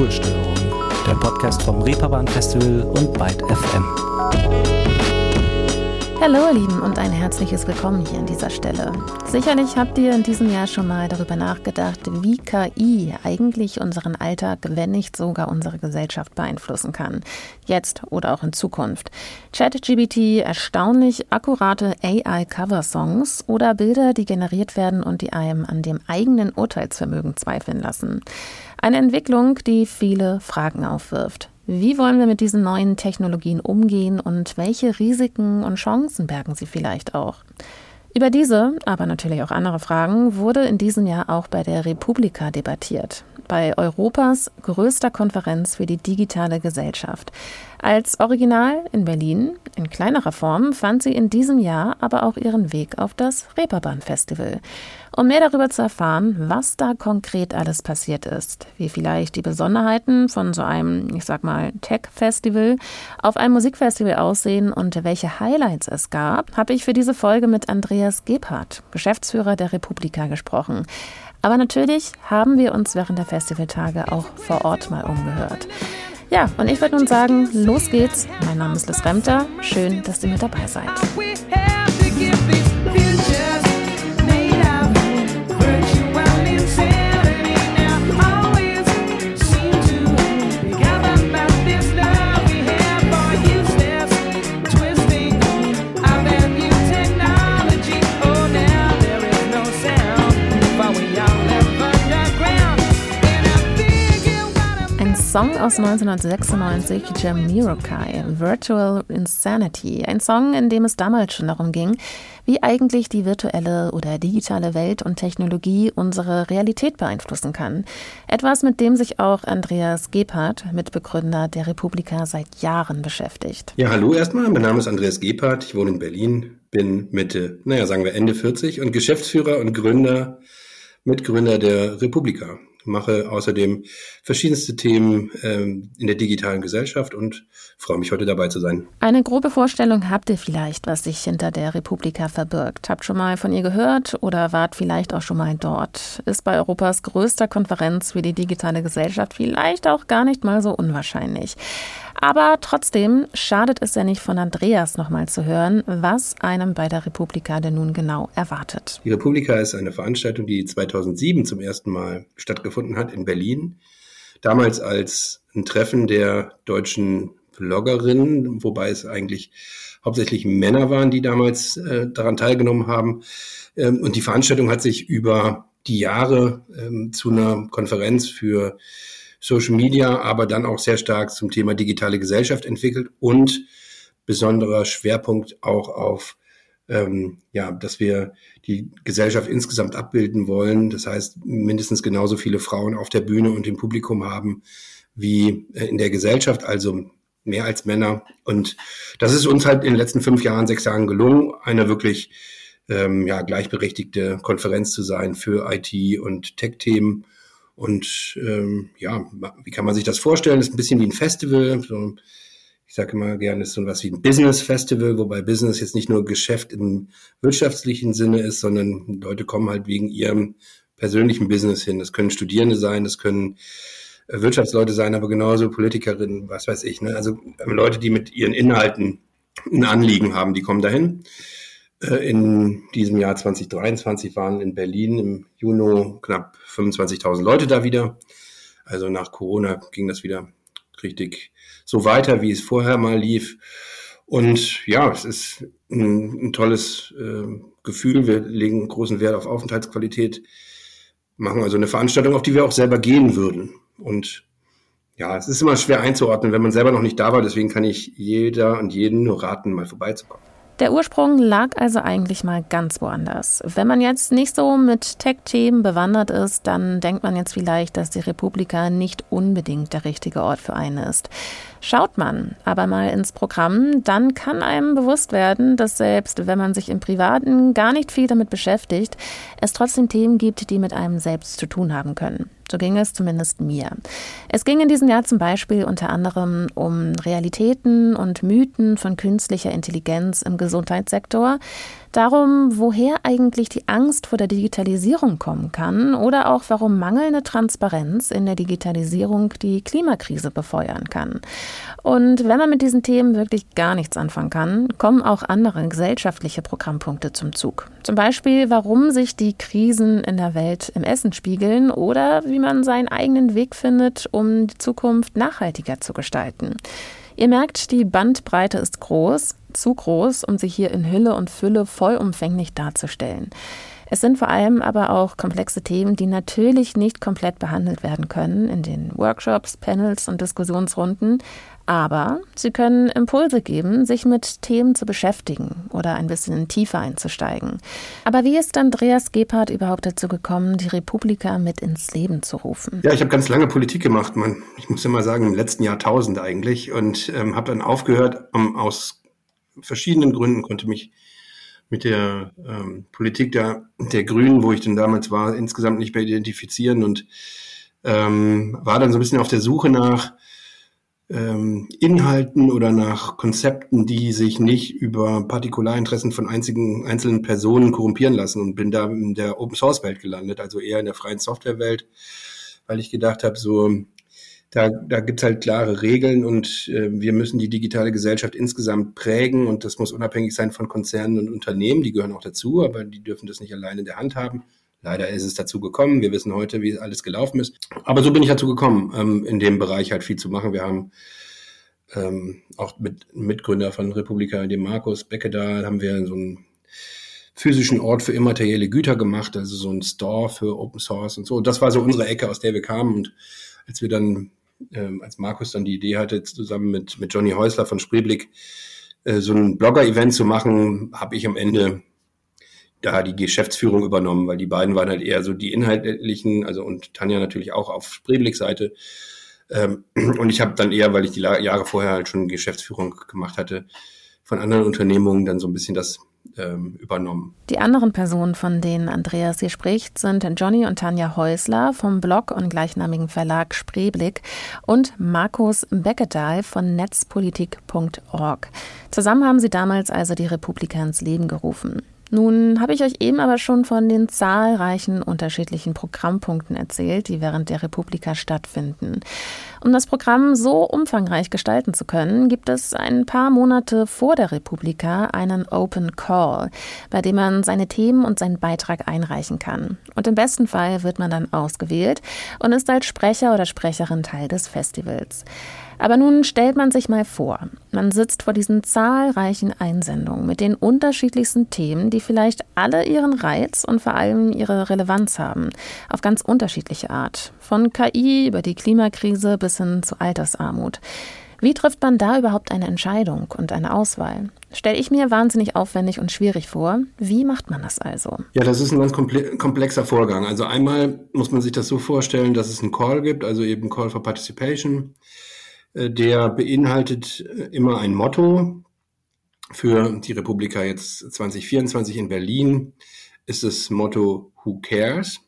Ruhestörung, der Podcast vom Reeperbahn Festival und Byte FM. Hallo ihr Lieben und ein herzliches Willkommen hier an dieser Stelle. Sicherlich habt ihr in diesem Jahr schon mal darüber nachgedacht, wie KI eigentlich unseren Alltag, wenn nicht sogar unsere Gesellschaft beeinflussen kann. Jetzt oder auch in Zukunft. ChatGBT, erstaunlich akkurate AI-Cover-Songs oder Bilder, die generiert werden und die einem an dem eigenen Urteilsvermögen zweifeln lassen. Eine Entwicklung, die viele Fragen aufwirft. Wie wollen wir mit diesen neuen Technologien umgehen und welche Risiken und Chancen bergen sie vielleicht auch? Über diese, aber natürlich auch andere Fragen wurde in diesem Jahr auch bei der Republika debattiert, bei Europas größter Konferenz für die digitale Gesellschaft. Als Original in Berlin, in kleinerer Form, fand sie in diesem Jahr aber auch ihren Weg auf das Reeperbahn Festival. Um mehr darüber zu erfahren, was da konkret alles passiert ist, wie vielleicht die Besonderheiten von so einem, ich sag mal, Tech-Festival auf einem Musikfestival aussehen und welche Highlights es gab, habe ich für diese Folge mit Andreas Gebhardt, Geschäftsführer der Republika, gesprochen. Aber natürlich haben wir uns während der Festivaltage auch vor Ort mal umgehört. Ja, und ich würde nun sagen, los geht's. Mein Name ist Liz Remter. Schön, dass ihr mit dabei seid. Song aus 1996, Jamiroquai, Virtual Insanity. Ein Song, in dem es damals schon darum ging, wie eigentlich die virtuelle oder digitale Welt und Technologie unsere Realität beeinflussen kann. Etwas, mit dem sich auch Andreas Gebhardt, Mitbegründer der Republika, seit Jahren beschäftigt. Ja, hallo erstmal. Mein Name ist Andreas Gebhardt. Ich wohne in Berlin, bin Mitte, naja, sagen wir Ende 40 und Geschäftsführer und Gründer, Mitgründer der Republika mache außerdem verschiedenste Themen ähm, in der digitalen Gesellschaft und freue mich heute dabei zu sein. Eine grobe Vorstellung habt ihr vielleicht, was sich hinter der Republika verbirgt. Habt schon mal von ihr gehört oder wart vielleicht auch schon mal dort? Ist bei Europas größter Konferenz für die digitale Gesellschaft vielleicht auch gar nicht mal so unwahrscheinlich. Aber trotzdem schadet es ja nicht von Andreas nochmal zu hören, was einem bei der Republika denn nun genau erwartet. Die Republika ist eine Veranstaltung, die 2007 zum ersten Mal stattgefunden hat in Berlin. Damals als ein Treffen der deutschen Bloggerinnen, wobei es eigentlich hauptsächlich Männer waren, die damals äh, daran teilgenommen haben. Ähm, und die Veranstaltung hat sich über die Jahre ähm, zu einer Konferenz für Social Media, aber dann auch sehr stark zum Thema digitale Gesellschaft entwickelt und besonderer Schwerpunkt auch auf, ähm, ja, dass wir die Gesellschaft insgesamt abbilden wollen. Das heißt, mindestens genauso viele Frauen auf der Bühne und im Publikum haben wie äh, in der Gesellschaft, also mehr als Männer. Und das ist uns halt in den letzten fünf Jahren, sechs Jahren gelungen, eine wirklich ähm, ja, gleichberechtigte Konferenz zu sein für IT- und Tech-Themen. Und ähm, ja, wie kann man sich das vorstellen? Das ist ein bisschen wie ein Festival. So, ich sage immer gerne, ist so was wie ein Business-Festival, wobei Business jetzt nicht nur Geschäft im wirtschaftlichen Sinne ist, sondern Leute kommen halt wegen ihrem persönlichen Business hin. Das können Studierende sein, das können äh, Wirtschaftsleute sein, aber genauso Politikerinnen, was weiß ich. Ne? Also Leute, die mit ihren Inhalten ein Anliegen haben, die kommen dahin. Äh, in diesem Jahr 2023 waren in Berlin im Juni knapp 25.000 Leute da wieder. Also nach Corona ging das wieder richtig so weiter, wie es vorher mal lief. Und ja, es ist ein, ein tolles äh, Gefühl. Wir legen großen Wert auf Aufenthaltsqualität, machen also eine Veranstaltung, auf die wir auch selber gehen würden. Und ja, es ist immer schwer einzuordnen, wenn man selber noch nicht da war. Deswegen kann ich jeder und jeden nur raten, mal vorbeizukommen. Der Ursprung lag also eigentlich mal ganz woanders. Wenn man jetzt nicht so mit Tech-Themen bewandert ist, dann denkt man jetzt vielleicht, dass die Republika nicht unbedingt der richtige Ort für einen ist. Schaut man aber mal ins Programm, dann kann einem bewusst werden, dass selbst wenn man sich im Privaten gar nicht viel damit beschäftigt, es trotzdem Themen gibt, die mit einem selbst zu tun haben können. So ging es zumindest mir. Es ging in diesem Jahr zum Beispiel unter anderem um Realitäten und Mythen von künstlicher Intelligenz im Gesundheitssektor. Darum, woher eigentlich die Angst vor der Digitalisierung kommen kann oder auch warum mangelnde Transparenz in der Digitalisierung die Klimakrise befeuern kann. Und wenn man mit diesen Themen wirklich gar nichts anfangen kann, kommen auch andere gesellschaftliche Programmpunkte zum Zug. Zum Beispiel, warum sich die Krisen in der Welt im Essen spiegeln oder wie man seinen eigenen Weg findet, um die Zukunft nachhaltiger zu gestalten. Ihr merkt, die Bandbreite ist groß, zu groß, um sie hier in Hülle und Fülle vollumfänglich darzustellen. Es sind vor allem aber auch komplexe Themen, die natürlich nicht komplett behandelt werden können in den Workshops, Panels und Diskussionsrunden, aber sie können Impulse geben, sich mit Themen zu beschäftigen oder ein bisschen tiefer einzusteigen. Aber wie ist Andreas Gebhardt überhaupt dazu gekommen, die Republika mit ins Leben zu rufen? Ja, ich habe ganz lange Politik gemacht, man. Ich muss immer sagen, im letzten Jahrtausend eigentlich und ähm, habe dann aufgehört, um, aus verschiedenen Gründen konnte mich mit der ähm, Politik der, der Grünen, wo ich denn damals war, insgesamt nicht mehr identifizieren und ähm, war dann so ein bisschen auf der Suche nach ähm, Inhalten oder nach Konzepten, die sich nicht über Partikularinteressen von einzigen einzelnen Personen korrumpieren lassen und bin da in der Open Source Welt gelandet, also eher in der freien Software Welt, weil ich gedacht habe, so da, da gibt's halt klare Regeln und äh, wir müssen die digitale Gesellschaft insgesamt prägen und das muss unabhängig sein von Konzernen und Unternehmen, die gehören auch dazu, aber die dürfen das nicht alleine in der Hand haben. Leider ist es dazu gekommen. Wir wissen heute, wie alles gelaufen ist. Aber so bin ich dazu gekommen, ähm, in dem Bereich halt viel zu machen. Wir haben ähm, auch mit Mitgründer von Republika, dem Markus Becke da, haben wir so einen physischen Ort für immaterielle Güter gemacht, also so ein Store für Open Source und so. Und das war so unsere Ecke, aus der wir kamen. Und als wir dann, ähm, als Markus dann die Idee hatte, zusammen mit, mit Johnny Häusler von Spreeblick, äh, so ein Blogger-Event zu machen, habe ich am Ende da die Geschäftsführung übernommen, weil die beiden waren halt eher so die inhaltlichen, also und Tanja natürlich auch auf Spreeblick-Seite. Ähm, und ich habe dann eher, weil ich die Jahre vorher halt schon Geschäftsführung gemacht hatte, von anderen Unternehmungen dann so ein bisschen das übernommen. Die anderen Personen, von denen Andreas hier spricht, sind Johnny und Tanja Häusler vom Blog und gleichnamigen Verlag Spreeblick und Markus Beckedahl von netzpolitik.org. Zusammen haben sie damals also die Republika ins Leben gerufen. Nun habe ich euch eben aber schon von den zahlreichen unterschiedlichen Programmpunkten erzählt, die während der Republika stattfinden. Um das Programm so umfangreich gestalten zu können, gibt es ein paar Monate vor der Republika einen Open Call, bei dem man seine Themen und seinen Beitrag einreichen kann. Und im besten Fall wird man dann ausgewählt und ist als Sprecher oder Sprecherin Teil des Festivals. Aber nun stellt man sich mal vor, man sitzt vor diesen zahlreichen Einsendungen mit den unterschiedlichsten Themen, die vielleicht alle ihren Reiz und vor allem ihre Relevanz haben, auf ganz unterschiedliche Art. Von KI über die Klimakrise bis hin zu Altersarmut. Wie trifft man da überhaupt eine Entscheidung und eine Auswahl? Stelle ich mir wahnsinnig aufwendig und schwierig vor. Wie macht man das also? Ja, das ist ein ganz komplexer Vorgang. Also einmal muss man sich das so vorstellen, dass es einen Call gibt, also eben Call for Participation. Äh, der beinhaltet äh, immer ein Motto. Für die Republika jetzt 2024 in Berlin ist das Motto Who Cares?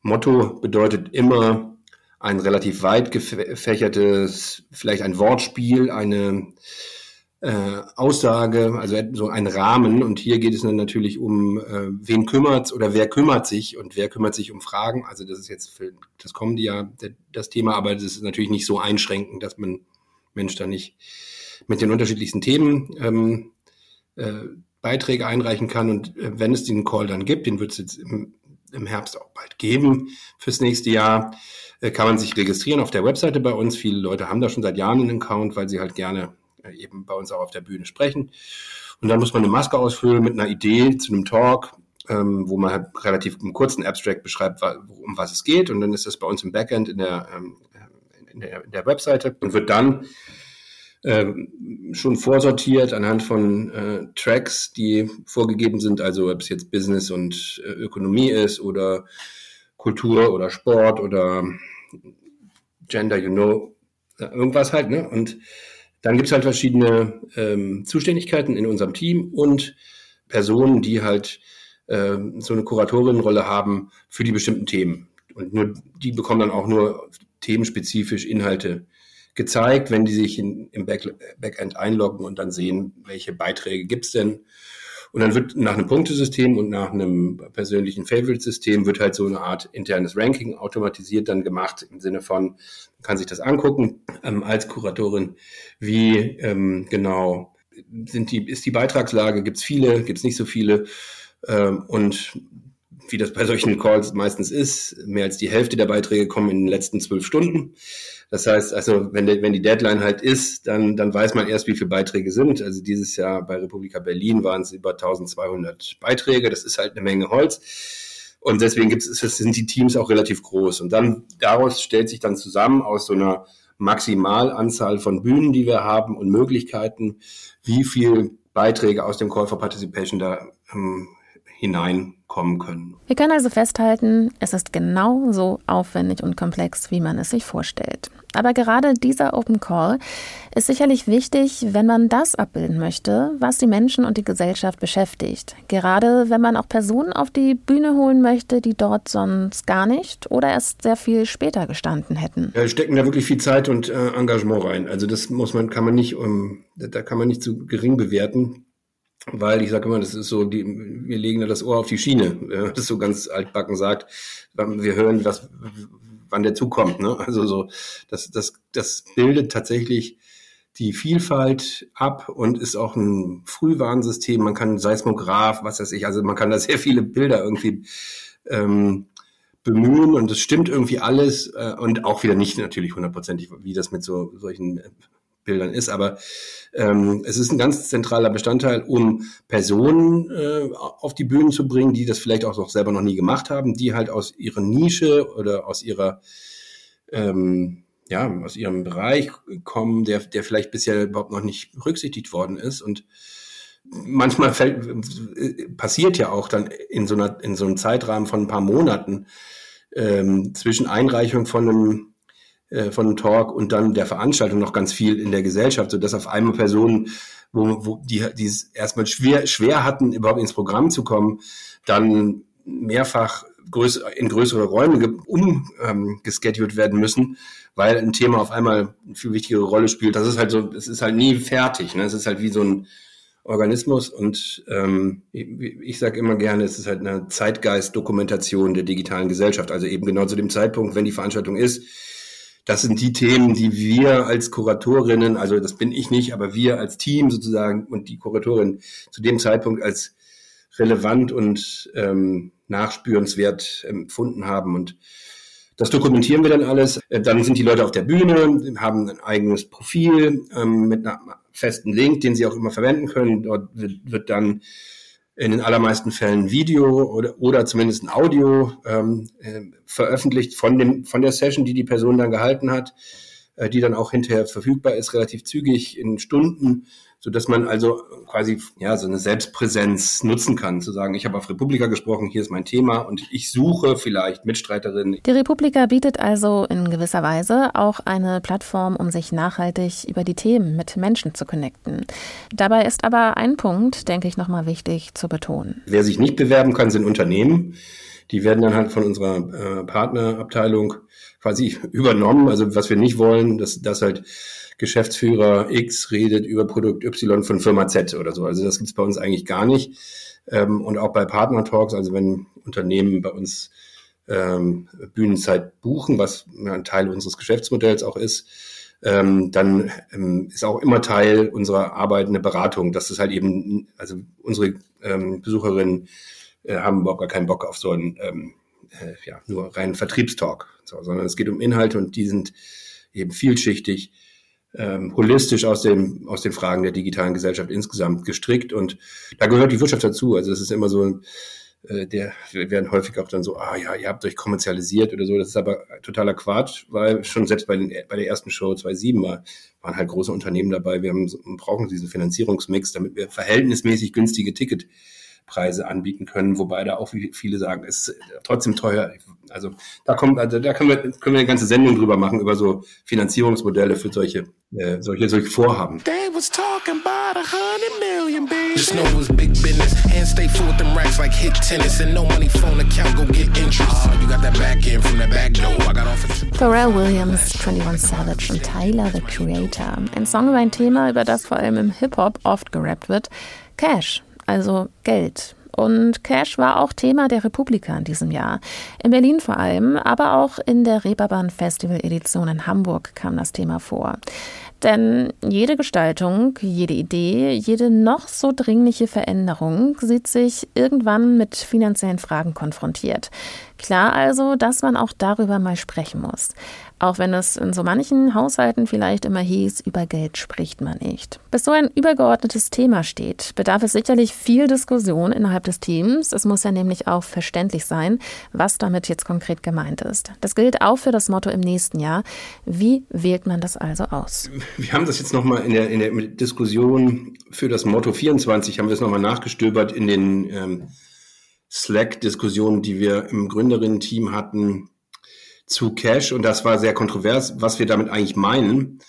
Motto bedeutet immer ein relativ weit gefächertes, vielleicht ein Wortspiel, eine äh, Aussage, also so ein Rahmen. Und hier geht es dann natürlich um, äh, wen kümmert oder wer kümmert sich und wer kümmert sich um Fragen. Also das ist jetzt für das kommende Jahr das Thema, aber das ist natürlich nicht so einschränkend, dass man Mensch da nicht mit den unterschiedlichsten Themen ähm, äh, Beiträge einreichen kann. Und äh, wenn es den Call dann gibt, den wird es jetzt im, im Herbst auch bald geben fürs nächste Jahr, äh, kann man sich registrieren auf der Webseite bei uns. Viele Leute haben da schon seit Jahren einen Account, weil sie halt gerne eben bei uns auch auf der Bühne sprechen. Und dann muss man eine Maske ausfüllen mit einer Idee zu einem Talk, ähm, wo man halt relativ einen kurzen Abstract beschreibt, um was es geht. Und dann ist das bei uns im Backend in der, ähm, in der, in der Webseite und wird dann äh, schon vorsortiert anhand von äh, Tracks, die vorgegeben sind, also ob es jetzt Business und äh, Ökonomie ist oder Kultur oder Sport oder Gender, you know, irgendwas halt, ne? Und dann gibt es halt verschiedene ähm, Zuständigkeiten in unserem Team und Personen, die halt äh, so eine Kuratorinnenrolle haben für die bestimmten Themen. Und nur die bekommen dann auch nur themenspezifisch Inhalte gezeigt, wenn die sich in, im Back, Backend einloggen und dann sehen, welche Beiträge gibt es denn. Und dann wird nach einem Punktesystem und nach einem persönlichen Favorite-System wird halt so eine Art internes Ranking automatisiert dann gemacht im Sinne von, man kann sich das angucken ähm, als Kuratorin, wie ähm, genau sind die, ist die Beitragslage, gibt es viele, gibt es nicht so viele ähm, und wie das bei solchen Calls meistens ist, mehr als die Hälfte der Beiträge kommen in den letzten zwölf Stunden. Das heißt, also wenn, wenn die Deadline halt ist, dann, dann weiß man erst, wie viele Beiträge sind. Also dieses Jahr bei Republika Berlin waren es über 1200 Beiträge. Das ist halt eine Menge Holz. Und deswegen gibt's, sind die Teams auch relativ groß. Und dann daraus stellt sich dann zusammen aus so einer Maximalanzahl von Bühnen, die wir haben und Möglichkeiten, wie viel Beiträge aus dem Call for Participation da ähm, hineinkommen können. Wir können also festhalten, es ist genauso aufwendig und komplex, wie man es sich vorstellt. Aber gerade dieser Open Call ist sicherlich wichtig, wenn man das abbilden möchte, was die Menschen und die Gesellschaft beschäftigt. Gerade wenn man auch Personen auf die Bühne holen möchte, die dort sonst gar nicht oder erst sehr viel später gestanden hätten. Ja, stecken da wirklich viel Zeit und äh, Engagement rein. Also das muss man, kann man nicht, um, da kann man nicht zu gering bewerten weil ich sage immer, das ist so, die, wir legen da das Ohr auf die Schiene, ja, das so ganz altbacken sagt. Wir hören, was, wann der zukommt. Ne? Also so, das, das, das bildet tatsächlich die Vielfalt ab und ist auch ein Frühwarnsystem. Man kann Seismograph, was weiß ich, also man kann da sehr viele Bilder irgendwie ähm, bemühen und es stimmt irgendwie alles äh, und auch wieder nicht natürlich hundertprozentig, wie das mit so solchen Bildern ist, aber ähm, es ist ein ganz zentraler Bestandteil, um Personen äh, auf die Bühnen zu bringen, die das vielleicht auch noch selber noch nie gemacht haben, die halt aus ihrer Nische oder aus ihrer ähm, ja, aus ihrem Bereich kommen, der, der vielleicht bisher überhaupt noch nicht berücksichtigt worden ist. Und manchmal fällt, passiert ja auch dann in so, einer, in so einem Zeitrahmen von ein paar Monaten ähm, zwischen Einreichung von einem äh, von einem Talk und dann der Veranstaltung noch ganz viel in der Gesellschaft, so dass auf einmal Personen, wo, wo die, die es erstmal schwer, schwer hatten, überhaupt ins Programm zu kommen, dann mehrfach größ in größere Räume umgeschedult ähm, werden müssen, weil ein Thema auf einmal eine viel wichtigere Rolle spielt. Das ist halt so, es ist halt nie fertig. Ne? Es ist halt wie so ein Organismus und ähm, ich, ich sage immer gerne, es ist halt eine Zeitgeist-Dokumentation der digitalen Gesellschaft. Also eben genau zu dem Zeitpunkt, wenn die Veranstaltung ist, das sind die Themen, die wir als Kuratorinnen, also das bin ich nicht, aber wir als Team sozusagen und die Kuratorin zu dem Zeitpunkt als relevant und ähm, nachspürenswert empfunden haben. Und das dokumentieren wir dann alles. Äh, dann sind die Leute auf der Bühne, haben ein eigenes Profil ähm, mit einem festen Link, den sie auch immer verwenden können. Dort wird, wird dann in den allermeisten Fällen Video oder, oder zumindest ein Audio ähm, äh, veröffentlicht von, dem, von der Session, die die Person dann gehalten hat, äh, die dann auch hinterher verfügbar ist, relativ zügig in Stunden so dass man also quasi ja so eine Selbstpräsenz nutzen kann, zu sagen, ich habe auf Republika gesprochen, hier ist mein Thema und ich suche vielleicht Mitstreiterinnen. Die Republika bietet also in gewisser Weise auch eine Plattform, um sich nachhaltig über die Themen mit Menschen zu connecten. Dabei ist aber ein Punkt, denke ich, nochmal wichtig zu betonen. Wer sich nicht bewerben kann, sind Unternehmen. Die werden dann halt von unserer äh, Partnerabteilung quasi übernommen. Also was wir nicht wollen, dass, dass halt Geschäftsführer X redet über Produkt Y von Firma Z oder so. Also das gibt's bei uns eigentlich gar nicht. Ähm, und auch bei Partner Talks, also wenn Unternehmen bei uns ähm, Bühnenzeit buchen, was ein Teil unseres Geschäftsmodells auch ist, ähm, dann ähm, ist auch immer Teil unserer Arbeit eine Beratung. Das ist halt eben, also unsere ähm, Besucherinnen äh, haben überhaupt gar keinen Bock auf so einen ähm, äh, ja, nur reinen Vertriebstalk, so, sondern es geht um Inhalte und die sind eben vielschichtig ähm, holistisch aus, dem, aus den Fragen der digitalen Gesellschaft insgesamt gestrickt. Und da gehört die Wirtschaft dazu. Also es ist immer so, äh, der, wir werden häufig auch dann so, ah ja, ihr habt euch kommerzialisiert oder so. Das ist aber totaler Quatsch, weil schon selbst bei, den, bei der ersten Show 2007 war, waren halt große Unternehmen dabei. Wir haben, brauchen diesen Finanzierungsmix, damit wir verhältnismäßig günstige Ticket Preise anbieten können, wobei da auch viele sagen, es ist trotzdem teuer. Also da kommt, also da können wir, können wir eine ganze Sendung drüber machen, über so Finanzierungsmodelle für solche, äh, solche, solche Vorhaben. Just know it was big business. Hands stay full with them racks like hit tennis and no money phone account go get interest. Oh, you got that back end from that back door. I got off Pharrell Williams, 21 Savage und Tyler the Creator. Ein Song über ein Thema, über das vor allem im Hip-Hop oft gerappt wird. Cash. Also Geld. Und Cash war auch Thema der Republika in diesem Jahr. In Berlin vor allem, aber auch in der Reeperbahn Festival Edition in Hamburg kam das Thema vor. Denn jede Gestaltung, jede Idee, jede noch so dringliche Veränderung sieht sich irgendwann mit finanziellen Fragen konfrontiert. Klar also, dass man auch darüber mal sprechen muss. Auch wenn es in so manchen Haushalten vielleicht immer hieß, über Geld spricht man nicht. Bis so ein übergeordnetes Thema steht, bedarf es sicherlich viel Diskussion innerhalb des Teams. Es muss ja nämlich auch verständlich sein, was damit jetzt konkret gemeint ist. Das gilt auch für das Motto im nächsten Jahr. Wie wählt man das also aus? Wir haben das jetzt nochmal in der, in der Diskussion für das Motto 24, haben wir es nochmal nachgestöbert in den ähm, Slack-Diskussionen, die wir im Gründerinnen-Team hatten zu Cash. Und das war sehr kontrovers, was wir damit eigentlich meinen.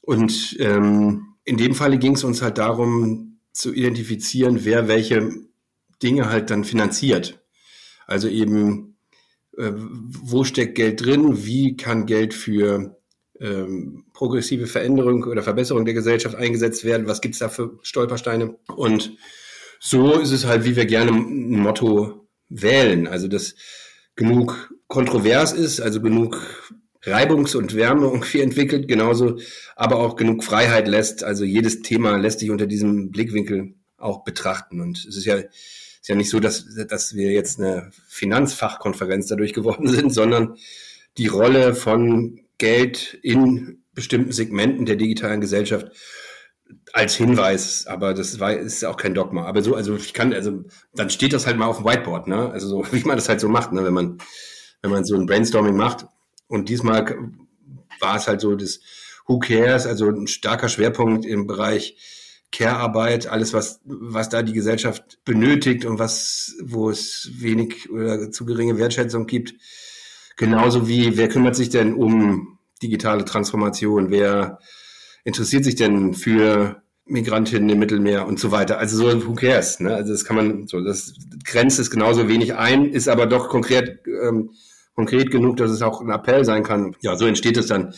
Und ähm, in dem Falle ging es uns halt darum zu identifizieren, wer welche Dinge halt dann finanziert. Also eben, äh, wo steckt Geld drin, wie kann Geld für ähm, progressive Veränderung oder Verbesserung der Gesellschaft eingesetzt werden, was gibt's da für Stolpersteine. Und so ist es halt, wie wir gerne ein Motto wählen. Also das genug kontrovers ist, also genug Reibungs- und Wärme irgendwie entwickelt, genauso aber auch genug Freiheit lässt. Also jedes Thema lässt sich unter diesem Blickwinkel auch betrachten. Und es ist ja, ist ja nicht so, dass, dass wir jetzt eine Finanzfachkonferenz dadurch geworden sind, sondern die Rolle von Geld in bestimmten Segmenten der digitalen Gesellschaft als Hinweis, aber das war, ist auch kein Dogma. Aber so, also ich kann, also dann steht das halt mal auf dem Whiteboard, ne? Also so, wie man das halt so macht, ne? Wenn man, wenn man so ein Brainstorming macht. Und diesmal war es halt so das Who cares, also ein starker Schwerpunkt im Bereich Care-Arbeit, alles, was, was da die Gesellschaft benötigt und was, wo es wenig oder zu geringe Wertschätzung gibt. Genauso wie, wer kümmert sich denn um digitale Transformation? Wer interessiert sich denn für Migrantinnen im Mittelmeer und so weiter. Also so, who cares? Ne? Also das kann man, so das grenzt es genauso wenig ein, ist aber doch konkret, ähm, konkret genug, dass es auch ein Appell sein kann. Ja, so entsteht es dann.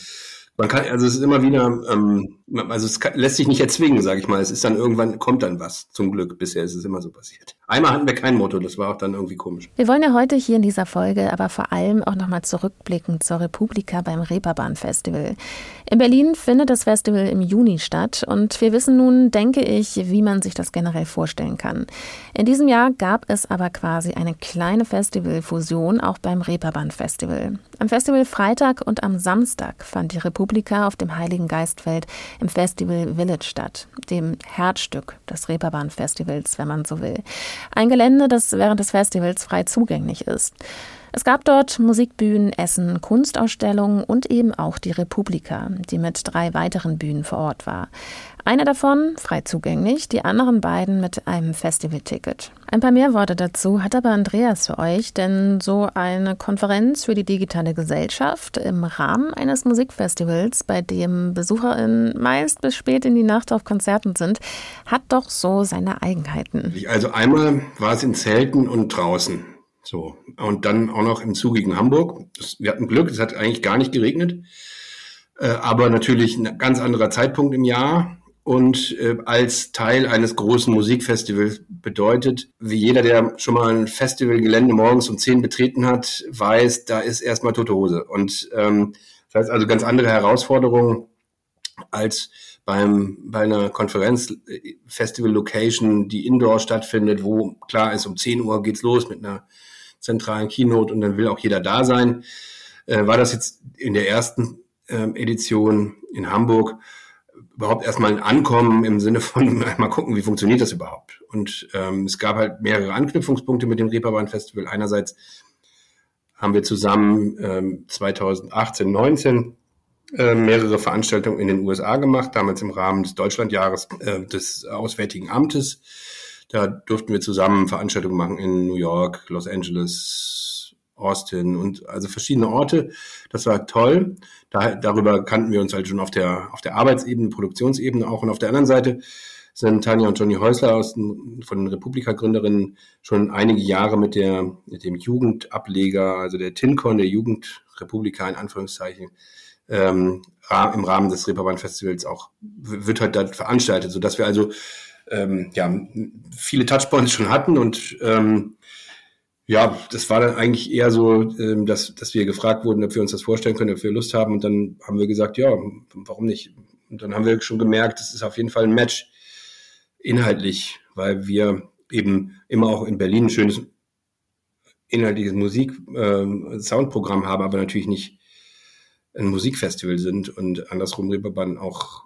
Man kann, also es ist immer wieder, ähm, also es kann, lässt sich nicht erzwingen, sage ich mal. Es ist dann irgendwann, kommt dann was, zum Glück. Bisher ist es immer so passiert. Einmal hatten wir kein Motto, das war auch dann irgendwie komisch. Wir wollen ja heute hier in dieser Folge aber vor allem auch nochmal zurückblicken zur Republika beim Reeperbahn Festival. In Berlin findet das Festival im Juni statt und wir wissen nun, denke ich, wie man sich das generell vorstellen kann. In diesem Jahr gab es aber quasi eine kleine Festivalfusion auch beim Reeperbahn Festival. Am Festival Freitag und am Samstag fand die Republika auf dem Heiligen Geistfeld im Festival Village statt, dem Herzstück des Reeperbahn Festivals, wenn man so will. Ein Gelände, das während des Festivals frei zugänglich ist. Es gab dort Musikbühnen, Essen, Kunstausstellungen und eben auch die Republika, die mit drei weiteren Bühnen vor Ort war. Eine davon frei zugänglich, die anderen beiden mit einem Festivalticket. Ein paar mehr Worte dazu hat aber Andreas für euch, denn so eine Konferenz für die digitale Gesellschaft im Rahmen eines Musikfestivals, bei dem BesucherInnen meist bis spät in die Nacht auf Konzerten sind, hat doch so seine Eigenheiten. Also einmal war es in Zelten und draußen. So. Und dann auch noch im zugigen Hamburg. wir hatten Glück, es hat eigentlich gar nicht geregnet. Äh, aber natürlich ein ganz anderer Zeitpunkt im Jahr und äh, als Teil eines großen Musikfestivals bedeutet, wie jeder, der schon mal ein Festivalgelände morgens um zehn betreten hat, weiß, da ist erstmal tote Hose. Und ähm, das heißt also ganz andere Herausforderungen als beim, bei einer Konferenz, äh, Festival Location, die indoor stattfindet, wo klar ist, um 10 Uhr geht's los mit einer zentralen Keynote und dann will auch jeder da sein. Äh, war das jetzt in der ersten äh, Edition in Hamburg überhaupt erstmal ein Ankommen im Sinne von mal gucken, wie funktioniert das überhaupt. Und ähm, es gab halt mehrere Anknüpfungspunkte mit dem Reeperbahn Festival. Einerseits haben wir zusammen ähm, 2018, 19 äh, mehrere Veranstaltungen in den USA gemacht, damals im Rahmen des Deutschlandjahres äh, des Auswärtigen Amtes. Da durften wir zusammen Veranstaltungen machen in New York, Los Angeles, Austin und also verschiedene Orte. Das war toll. Da, darüber kannten wir uns halt schon auf der, auf der Arbeitsebene, Produktionsebene auch. Und auf der anderen Seite sind Tanja und Johnny Häusler aus von den Republika-Gründerinnen schon einige Jahre mit, der, mit dem Jugendableger, also der TINCON, der Jugendrepublika in Anführungszeichen, ähm, im Rahmen des Reeperbahn Festivals auch, wird halt da veranstaltet, sodass wir also ähm, ja, viele Touchpoints schon hatten und ähm, ja, das war dann eigentlich eher so, ähm, dass, dass wir gefragt wurden, ob wir uns das vorstellen können, ob wir Lust haben. Und dann haben wir gesagt, ja, warum nicht? Und dann haben wir schon gemerkt, das ist auf jeden Fall ein Match inhaltlich, weil wir eben immer auch in Berlin ein schönes inhaltliches Musik-Soundprogramm ähm, haben, aber natürlich nicht ein Musikfestival sind und andersrum Reeperbahn auch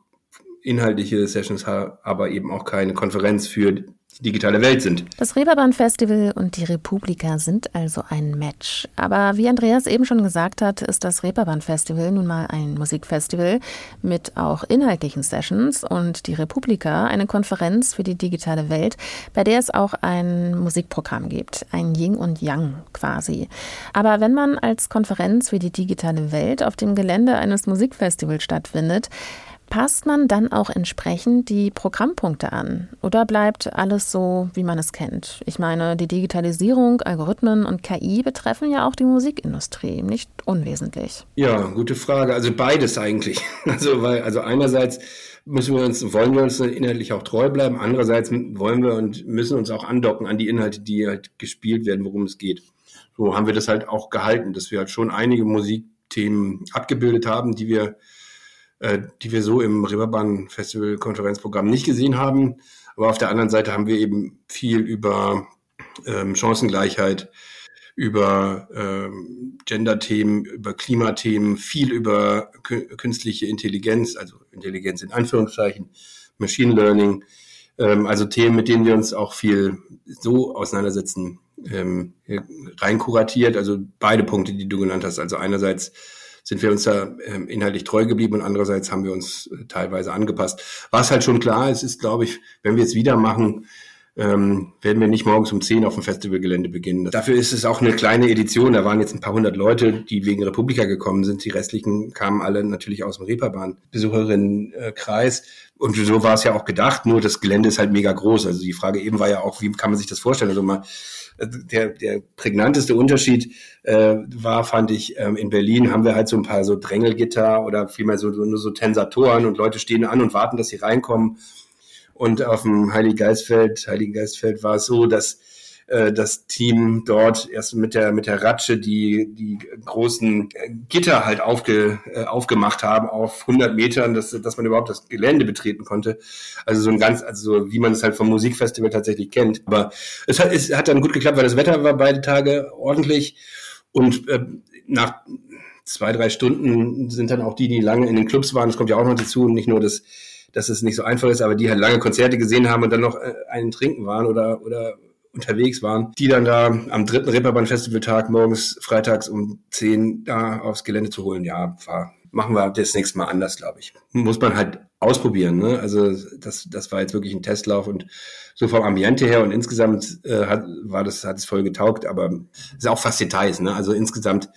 inhaltliche Sessions aber eben auch keine Konferenz für die digitale Welt sind. Das Reeperbahn Festival und die Republika sind also ein Match. Aber wie Andreas eben schon gesagt hat, ist das Reeperbahn Festival nun mal ein Musikfestival mit auch inhaltlichen Sessions und die Republika eine Konferenz für die digitale Welt, bei der es auch ein Musikprogramm gibt, ein Yin und Yang quasi. Aber wenn man als Konferenz für die digitale Welt auf dem Gelände eines Musikfestivals stattfindet, Passt man dann auch entsprechend die Programmpunkte an oder bleibt alles so, wie man es kennt? Ich meine, die Digitalisierung, Algorithmen und KI betreffen ja auch die Musikindustrie, nicht unwesentlich. Ja, gute Frage. Also beides eigentlich. Also, weil, also einerseits müssen wir uns, wollen wir uns inhaltlich auch treu bleiben, andererseits wollen wir und müssen uns auch andocken an die Inhalte, die halt gespielt werden, worum es geht. So haben wir das halt auch gehalten, dass wir halt schon einige Musikthemen abgebildet haben, die wir äh, die wir so im Reeperbahn Festival Konferenzprogramm nicht gesehen haben. Aber auf der anderen Seite haben wir eben viel über ähm, Chancengleichheit, über ähm, Gender-Themen, über Klimathemen, viel über künstliche Intelligenz, also Intelligenz in Anführungszeichen, Machine Learning, ähm, also Themen, mit denen wir uns auch viel so auseinandersetzen, ähm, reinkuratiert. Also beide Punkte, die du genannt hast. Also einerseits sind wir uns da ähm, inhaltlich treu geblieben und andererseits haben wir uns äh, teilweise angepasst. Was halt schon klar ist, ist, glaube ich, wenn wir es wieder machen, ähm, werden wir nicht morgens um 10 auf dem Festivalgelände beginnen. Dafür ist es auch eine kleine Edition. Da waren jetzt ein paar hundert Leute, die wegen Republika gekommen sind. Die restlichen kamen alle natürlich aus dem Reeperbahn-Besucherinnenkreis. Und so war es ja auch gedacht, nur das Gelände ist halt mega groß. Also die Frage eben war ja auch, wie kann man sich das vorstellen? Also mal der, der prägnanteste Unterschied äh, war, fand ich, ähm, in Berlin haben wir halt so ein paar so Drängelgitter oder vielmehr so, nur so Tensatoren und Leute stehen an und warten, dass sie reinkommen. Und auf dem Heiligen Geistfeld, Heiligen Geistfeld war es so, dass äh, das Team dort erst mit der mit der Ratsche die die großen Gitter halt aufge, äh, aufgemacht haben auf 100 Metern, dass dass man überhaupt das Gelände betreten konnte. Also so ein ganz also wie man es halt vom Musikfestival tatsächlich kennt. Aber es hat es hat dann gut geklappt, weil das Wetter war beide Tage ordentlich und äh, nach zwei drei Stunden sind dann auch die, die lange in den Clubs waren. Das kommt ja auch noch dazu nicht nur das dass es nicht so einfach ist, aber die halt lange Konzerte gesehen haben und dann noch äh, einen trinken waren oder, oder unterwegs waren, die dann da am dritten Reeperbahn Festivaltag morgens, freitags um 10 da aufs Gelände zu holen. Ja, war, machen wir das nächste Mal anders, glaube ich. Muss man halt ausprobieren. Ne? Also das, das war jetzt wirklich ein Testlauf und so vom Ambiente her und insgesamt äh, hat, war das, hat es voll getaugt, aber es ist auch fast Details. Ne? Also insgesamt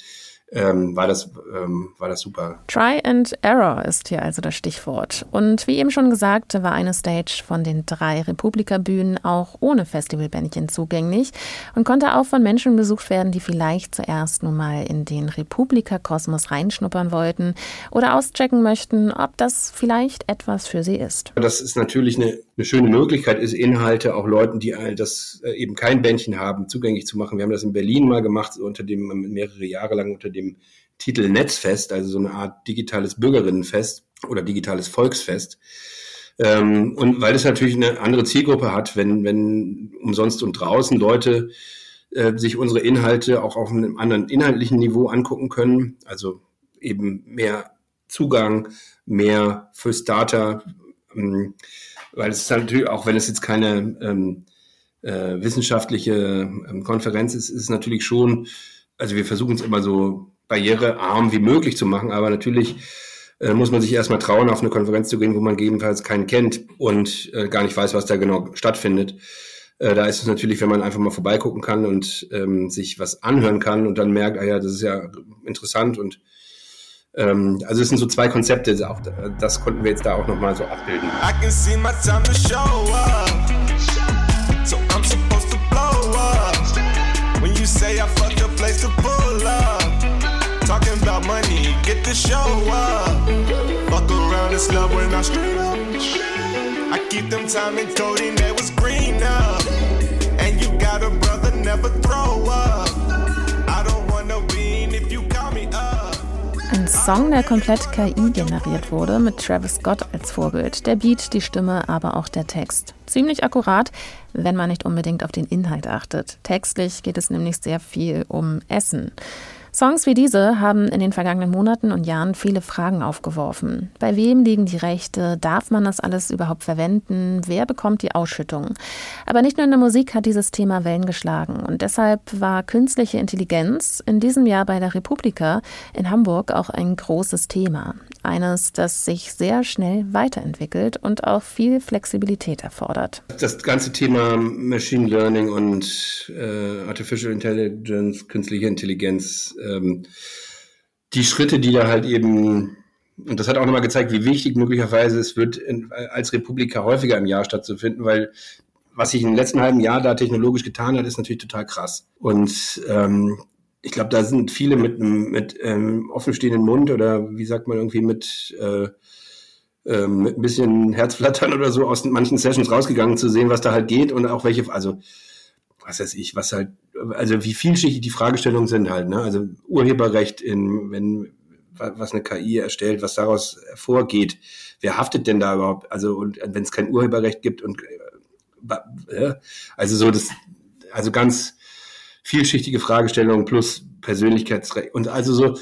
ähm, war, das, ähm, war das super. Try and Error ist hier also das Stichwort. Und wie eben schon gesagt, war eine Stage von den drei Republika-Bühnen auch ohne Festivalbändchen zugänglich und konnte auch von Menschen besucht werden, die vielleicht zuerst nur mal in den Republika-Kosmos reinschnuppern wollten oder auschecken möchten, ob das vielleicht etwas für sie ist. Das ist natürlich eine, eine schöne Möglichkeit, ist Inhalte auch Leuten, die das äh, eben kein Bändchen haben, zugänglich zu machen. Wir haben das in Berlin mal gemacht, unter dem mehrere Jahre lang unter dem Titel Netzfest, also so eine Art digitales Bürgerinnenfest oder digitales Volksfest. Ähm, und weil es natürlich eine andere Zielgruppe hat, wenn, wenn umsonst und draußen Leute äh, sich unsere Inhalte auch auf einem anderen inhaltlichen Niveau angucken können, also eben mehr Zugang, mehr für Starter, ähm, weil es ist natürlich, auch wenn es jetzt keine ähm, äh, wissenschaftliche ähm, Konferenz ist, ist es natürlich schon, also wir versuchen es immer so barrierearm wie möglich zu machen. Aber natürlich äh, muss man sich erstmal trauen, auf eine Konferenz zu gehen, wo man gegebenenfalls keinen kennt und äh, gar nicht weiß, was da genau stattfindet. Äh, da ist es natürlich, wenn man einfach mal vorbeigucken kann und ähm, sich was anhören kann und dann merkt, ah ja, das ist ja interessant und ähm, also es sind so zwei Konzepte, auch, das konnten wir jetzt da auch nochmal so abbilden. I can see my time to show up. So I'm supposed to blow up. When you say I fucked the place to pull up. Talking about money, get the show up. Fuck around, it's love when I straight up. I keep them time encoding that was green up. And you got a brother, never throw up. Song, der komplett KI generiert wurde, mit Travis Scott als Vorbild. Der Beat, die Stimme, aber auch der Text. Ziemlich akkurat, wenn man nicht unbedingt auf den Inhalt achtet. Textlich geht es nämlich sehr viel um Essen. Songs wie diese haben in den vergangenen Monaten und Jahren viele Fragen aufgeworfen. Bei wem liegen die Rechte? Darf man das alles überhaupt verwenden? Wer bekommt die Ausschüttung? Aber nicht nur in der Musik hat dieses Thema Wellen geschlagen. Und deshalb war künstliche Intelligenz in diesem Jahr bei der Republika in Hamburg auch ein großes Thema. Eines, das sich sehr schnell weiterentwickelt und auch viel Flexibilität erfordert. Das ganze Thema Machine Learning und äh, Artificial Intelligence, künstliche Intelligenz, ähm, die Schritte, die da halt eben, und das hat auch nochmal gezeigt, wie wichtig möglicherweise es wird, in, als Republika häufiger im Jahr stattzufinden, weil was sich im letzten halben Jahr da technologisch getan hat, ist natürlich total krass. Und ähm, ich glaube, da sind viele mit einem mit ähm, offenstehenden Mund oder wie sagt man irgendwie mit äh, ähm, mit ein bisschen Herzflattern oder so aus manchen Sessions rausgegangen zu sehen, was da halt geht und auch welche, also was weiß ich, was halt, also wie vielschichtig die Fragestellungen sind halt, ne? Also Urheberrecht in, wenn was eine KI erstellt, was daraus hervorgeht, wer haftet denn da überhaupt? Also und wenn es kein Urheberrecht gibt und äh, also so das, also ganz vielschichtige Fragestellungen plus Persönlichkeitsrecht und also so,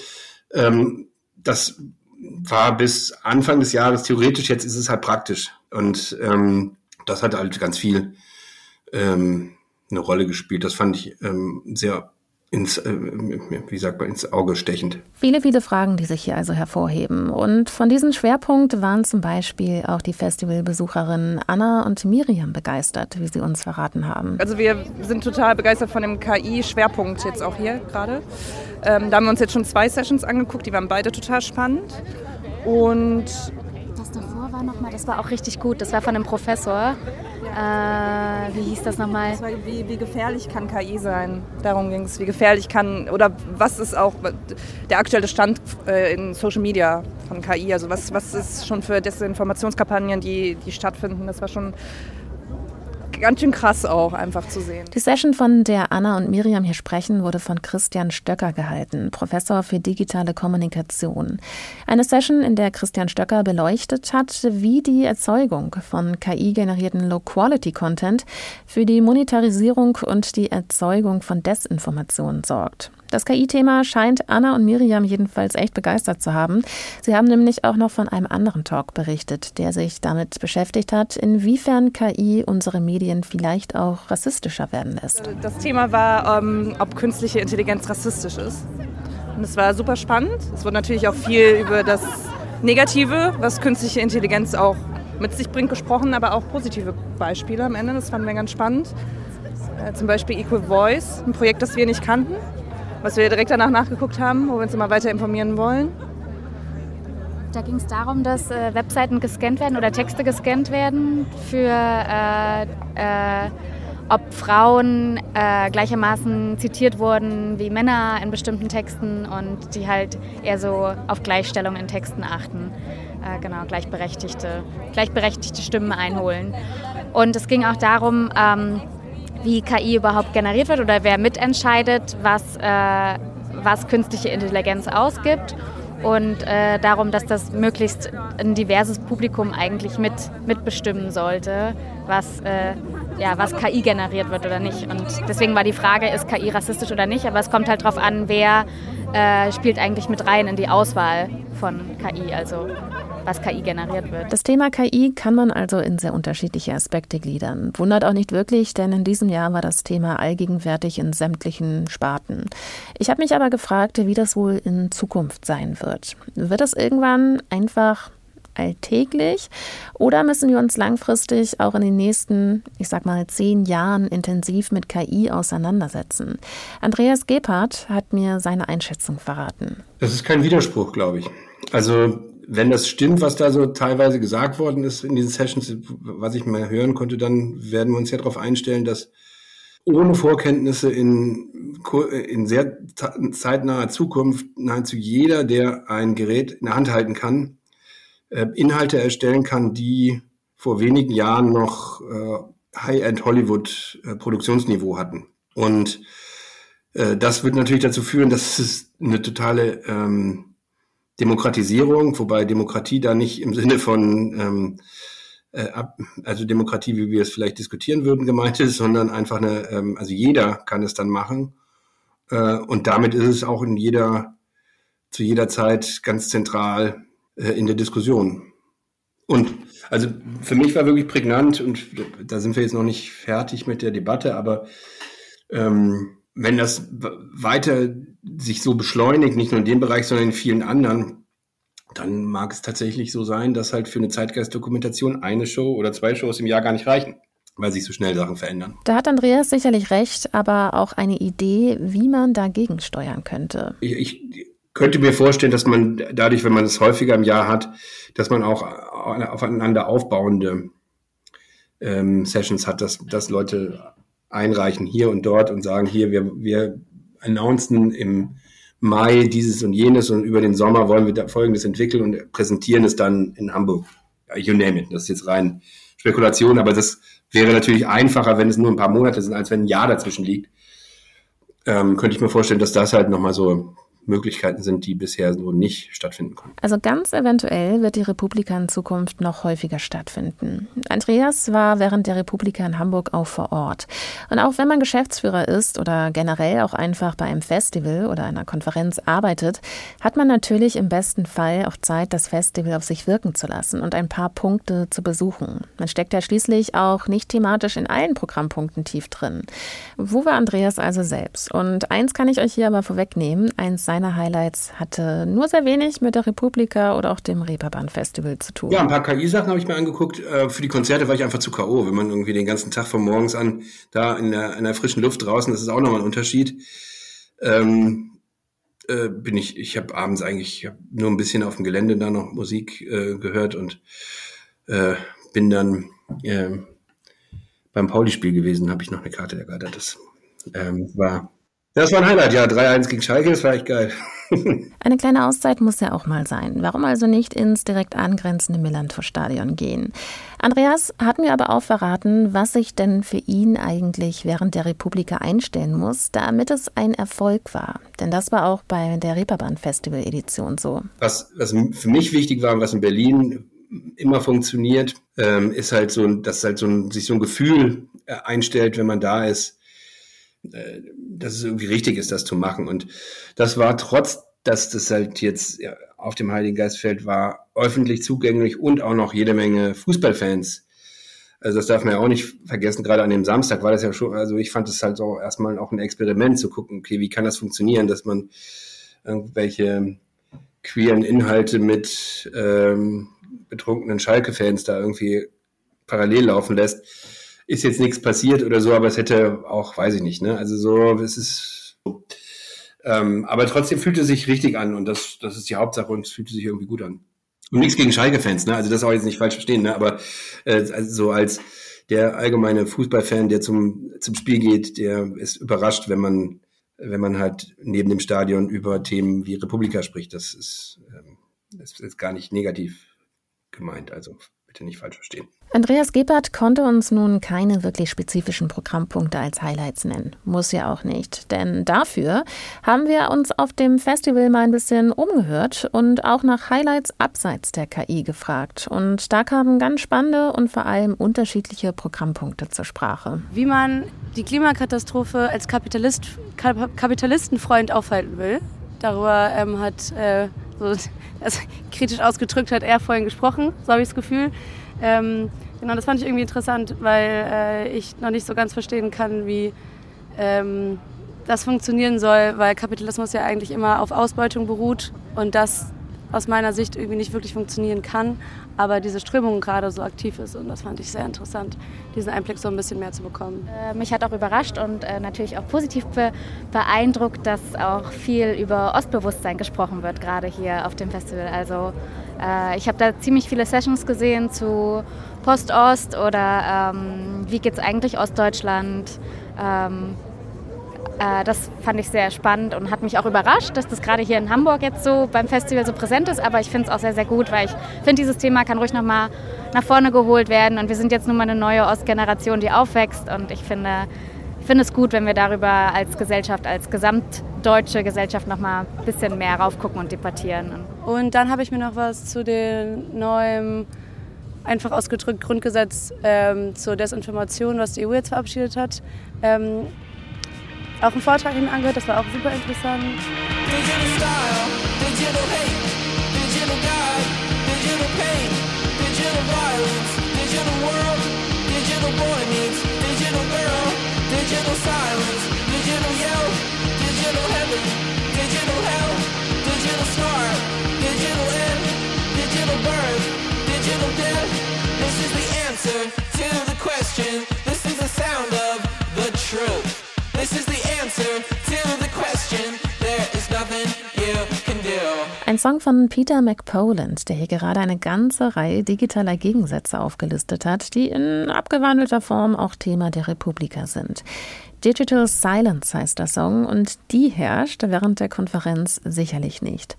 ähm, das war bis Anfang des Jahres theoretisch, jetzt ist es halt praktisch. Und ähm, das hat halt ganz viel ähm, eine Rolle gespielt. Das fand ich ähm, sehr ins, äh, wie sagt man, ins Auge stechend. Viele, viele Fragen, die sich hier also hervorheben. Und von diesem Schwerpunkt waren zum Beispiel auch die Festivalbesucherinnen Anna und Miriam begeistert, wie sie uns verraten haben. Also wir sind total begeistert von dem KI-Schwerpunkt jetzt auch hier gerade. Ähm, da haben wir uns jetzt schon zwei Sessions angeguckt, die waren beide total spannend. Und das davor war nochmal, das war auch richtig gut. Das war von einem Professor. Äh, wie hieß das nochmal? Das wie, wie gefährlich kann KI sein? Darum ging es. Wie gefährlich kann, oder was ist auch der aktuelle Stand äh, in Social Media von KI? Also was, was ist schon für Desinformationskampagnen, die, die stattfinden? Das war schon ganz schön krass auch einfach zu sehen. Die Session, von der Anna und Miriam hier sprechen, wurde von Christian Stöcker gehalten, Professor für digitale Kommunikation. Eine Session, in der Christian Stöcker beleuchtet hat, wie die Erzeugung von KI-generierten Low-Quality-Content für die Monetarisierung und die Erzeugung von Desinformation sorgt. Das KI-Thema scheint Anna und Miriam jedenfalls echt begeistert zu haben. Sie haben nämlich auch noch von einem anderen Talk berichtet, der sich damit beschäftigt hat, inwiefern KI unsere Medien vielleicht auch rassistischer werden lässt. Das Thema war, ähm, ob künstliche Intelligenz rassistisch ist. Und es war super spannend. Es wurde natürlich auch viel über das Negative, was künstliche Intelligenz auch mit sich bringt, gesprochen, aber auch positive Beispiele am Ende. Das fanden wir ganz spannend. Äh, zum Beispiel Equal Voice, ein Projekt, das wir nicht kannten was wir direkt danach nachgeguckt haben, wo wir uns immer weiter informieren wollen. Da ging es darum, dass äh, Webseiten gescannt werden oder Texte gescannt werden für, äh, äh, ob Frauen äh, gleichermaßen zitiert wurden wie Männer in bestimmten Texten und die halt eher so auf Gleichstellung in Texten achten. Äh, genau, gleichberechtigte, gleichberechtigte Stimmen einholen. Und es ging auch darum, ähm, wie KI überhaupt generiert wird oder wer mitentscheidet, was, äh, was künstliche Intelligenz ausgibt und äh, darum, dass das möglichst ein diverses Publikum eigentlich mit, mitbestimmen sollte, was, äh, ja, was KI generiert wird oder nicht. Und deswegen war die Frage, ist KI rassistisch oder nicht, aber es kommt halt darauf an, wer äh, spielt eigentlich mit rein in die Auswahl von KI. Also was KI generiert wird. Das Thema KI kann man also in sehr unterschiedliche Aspekte gliedern. Wundert auch nicht wirklich, denn in diesem Jahr war das Thema allgegenwärtig in sämtlichen Sparten. Ich habe mich aber gefragt, wie das wohl in Zukunft sein wird. Wird das irgendwann einfach alltäglich oder müssen wir uns langfristig auch in den nächsten, ich sag mal, zehn Jahren intensiv mit KI auseinandersetzen? Andreas Gebhardt hat mir seine Einschätzung verraten. Das ist kein Widerspruch, glaube ich. Also wenn das stimmt, was da so teilweise gesagt worden ist in diesen Sessions, was ich mal hören konnte, dann werden wir uns ja darauf einstellen, dass ohne Vorkenntnisse in, in sehr zeitnaher Zukunft nahezu jeder, der ein Gerät in der Hand halten kann, Inhalte erstellen kann, die vor wenigen Jahren noch äh, High-End Hollywood-Produktionsniveau äh, hatten. Und äh, das wird natürlich dazu führen, dass es eine totale ähm, Demokratisierung, wobei Demokratie da nicht im Sinne von ähm, äh, also Demokratie, wie wir es vielleicht diskutieren würden, gemeint ist, sondern einfach eine, ähm, also jeder kann es dann machen. Äh, und damit ist es auch in jeder, zu jeder Zeit ganz zentral äh, in der Diskussion. Und also für mich war wirklich prägnant und da sind wir jetzt noch nicht fertig mit der Debatte, aber ähm, wenn das weiter sich so beschleunigt, nicht nur in dem Bereich, sondern in vielen anderen, dann mag es tatsächlich so sein, dass halt für eine Zeitgeist-Dokumentation eine Show oder zwei Shows im Jahr gar nicht reichen, weil sich so schnell Sachen verändern. Da hat Andreas sicherlich recht, aber auch eine Idee, wie man dagegen steuern könnte. Ich, ich könnte mir vorstellen, dass man dadurch, wenn man es häufiger im Jahr hat, dass man auch aufeinander aufbauende ähm, Sessions hat, dass, dass Leute einreichen hier und dort und sagen, hier, wir, wir announcen im Mai dieses und jenes und über den Sommer wollen wir da Folgendes entwickeln und präsentieren es dann in Hamburg. You name it. Das ist jetzt rein Spekulation, aber das wäre natürlich einfacher, wenn es nur ein paar Monate sind, als wenn ein Jahr dazwischen liegt. Ähm, könnte ich mir vorstellen, dass das halt nochmal so Möglichkeiten sind, die bisher so nicht stattfinden konnten. Also ganz eventuell wird die Republika in Zukunft noch häufiger stattfinden. Andreas war während der Republika in Hamburg auch vor Ort. Und auch wenn man Geschäftsführer ist oder generell auch einfach bei einem Festival oder einer Konferenz arbeitet, hat man natürlich im besten Fall auch Zeit, das Festival auf sich wirken zu lassen und ein paar Punkte zu besuchen. Man steckt ja schließlich auch nicht thematisch in allen Programmpunkten tief drin. Wo war Andreas also selbst? Und eins kann ich euch hier aber vorwegnehmen, eins seiner Highlights hatte nur sehr wenig mit der Republika oder auch dem Reeperbahn Festival zu tun. Ja, ein paar KI-Sachen habe ich mir angeguckt. Äh, für die Konzerte war ich einfach zu K.O., wenn man irgendwie den ganzen Tag von morgens an da in der, in der frischen Luft draußen, das ist auch nochmal ein Unterschied. Ähm, äh, bin ich, ich habe abends eigentlich hab nur ein bisschen auf dem Gelände da noch Musik äh, gehört und äh, bin dann äh, beim Pauli-Spiel gewesen, habe ich noch eine Karte ergattert. Das ähm, war das war ein Highlight, ja. 3-1 gegen Schalke, das war echt geil. Eine kleine Auszeit muss ja auch mal sein. Warum also nicht ins direkt angrenzende Millantor-Stadion gehen? Andreas hat mir aber auch verraten, was sich denn für ihn eigentlich während der Republika einstellen muss, damit es ein Erfolg war. Denn das war auch bei der Reeperbahn Festival Edition so. Was, was für mich wichtig war und was in Berlin immer funktioniert, ähm, ist halt so, dass halt so ein, sich so ein Gefühl äh, einstellt, wenn man da ist, äh, dass es irgendwie richtig ist, das zu machen. Und das war trotz, dass das halt jetzt auf dem Heiligen Geistfeld war, öffentlich zugänglich und auch noch jede Menge Fußballfans. Also das darf man ja auch nicht vergessen, gerade an dem Samstag war das ja schon, also ich fand es halt so erstmal auch ein Experiment zu gucken, okay, wie kann das funktionieren, dass man irgendwelche queeren Inhalte mit ähm, betrunkenen Schalke-Fans da irgendwie parallel laufen lässt ist jetzt nichts passiert oder so, aber es hätte auch, weiß ich nicht, ne? Also so, es ist. Ähm, aber trotzdem fühlte es sich richtig an und das, das ist die Hauptsache und es fühlte sich irgendwie gut an. Und nichts gegen Schalke-Fans, ne? Also das auch jetzt nicht falsch verstehen, ne? Aber äh, also so als der allgemeine Fußballfan, der zum, zum Spiel geht, der ist überrascht, wenn man, wenn man halt neben dem Stadion über Themen wie Republika spricht. Das ist, ähm, das ist gar nicht negativ gemeint. Also bitte nicht falsch verstehen. Andreas Gebhardt konnte uns nun keine wirklich spezifischen Programmpunkte als Highlights nennen. Muss ja auch nicht. Denn dafür haben wir uns auf dem Festival mal ein bisschen umgehört und auch nach Highlights abseits der KI gefragt. Und da kamen ganz spannende und vor allem unterschiedliche Programmpunkte zur Sprache. Wie man die Klimakatastrophe als Kapitalist, Kapitalistenfreund aufhalten will. Darüber ähm, hat, äh, so, das kritisch ausgedrückt, hat er vorhin gesprochen, so habe ich das Gefühl. Ähm, genau, das fand ich irgendwie interessant, weil äh, ich noch nicht so ganz verstehen kann, wie ähm, das funktionieren soll, weil Kapitalismus ja eigentlich immer auf Ausbeutung beruht und das aus meiner Sicht irgendwie nicht wirklich funktionieren kann, aber diese Strömung gerade so aktiv ist und das fand ich sehr interessant, diesen Einblick so ein bisschen mehr zu bekommen. Äh, mich hat auch überrascht und äh, natürlich auch positiv be beeindruckt, dass auch viel über Ostbewusstsein gesprochen wird, gerade hier auf dem Festival. Also äh, ich habe da ziemlich viele Sessions gesehen zu Post-Ost oder ähm, wie geht es eigentlich Ostdeutschland. Ähm, äh, das fand ich sehr spannend und hat mich auch überrascht, dass das gerade hier in Hamburg jetzt so beim Festival so präsent ist. Aber ich finde es auch sehr, sehr gut, weil ich finde, dieses Thema kann ruhig nochmal nach vorne geholt werden. Und wir sind jetzt nun mal eine neue Ostgeneration, die aufwächst. Und ich finde, ich finde es gut, wenn wir darüber als Gesellschaft, als gesamtdeutsche Gesellschaft noch mal ein bisschen mehr raufgucken und debattieren. Und dann habe ich mir noch was zu den neuen einfach ausgedrückt Grundgesetz ähm, zur Desinformation, was die EU jetzt verabschiedet hat. Ähm, auch einen Vortrag hin angehört, das war auch super interessant. Digital style, digital hate, digital guide, digital pain, digital violence, digital world, digital boy meets digital girl, digital silence, digital yell, digital heaven, digital hell, digital start, digital end, digital birth, digital death. This is the answer to the question. This is the sound of the truth. Song von Peter McPoland, der hier gerade eine ganze Reihe digitaler Gegensätze aufgelistet hat, die in abgewandelter Form auch Thema der Republika sind. Digital Silence heißt der Song und die herrscht während der Konferenz sicherlich nicht.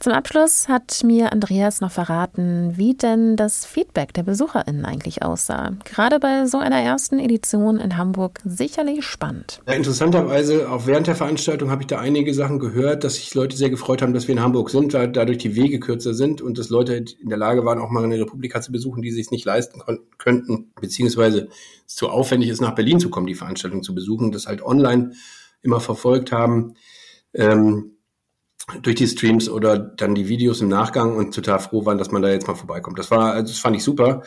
Zum Abschluss hat mir Andreas noch verraten, wie denn das Feedback der BesucherInnen eigentlich aussah. Gerade bei so einer ersten Edition in Hamburg sicherlich spannend. Ja, interessanterweise, auch während der Veranstaltung habe ich da einige Sachen gehört, dass sich Leute sehr gefreut haben, dass wir in Hamburg sind, weil dadurch die Wege kürzer sind und dass Leute in der Lage waren, auch mal eine Republika zu besuchen, die sich nicht leisten könnten, beziehungsweise es zu aufwendig ist, nach Berlin zu kommen, die Veranstaltung zu besuchen, das halt online immer verfolgt haben. Ähm, durch die Streams oder dann die Videos im Nachgang und total froh waren, dass man da jetzt mal vorbeikommt. Das war, also das fand ich super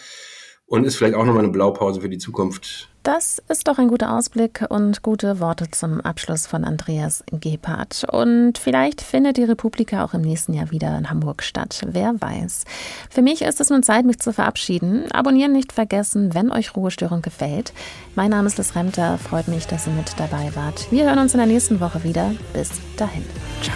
und ist vielleicht auch nochmal eine Blaupause für die Zukunft. Das ist doch ein guter Ausblick und gute Worte zum Abschluss von Andreas Gebhardt. Und vielleicht findet die Republika auch im nächsten Jahr wieder in Hamburg statt. Wer weiß. Für mich ist es nun Zeit, mich zu verabschieden. Abonnieren nicht vergessen, wenn euch Ruhestörung gefällt. Mein Name ist Liz Remter. Freut mich, dass ihr mit dabei wart. Wir hören uns in der nächsten Woche wieder. Bis dahin. Ciao.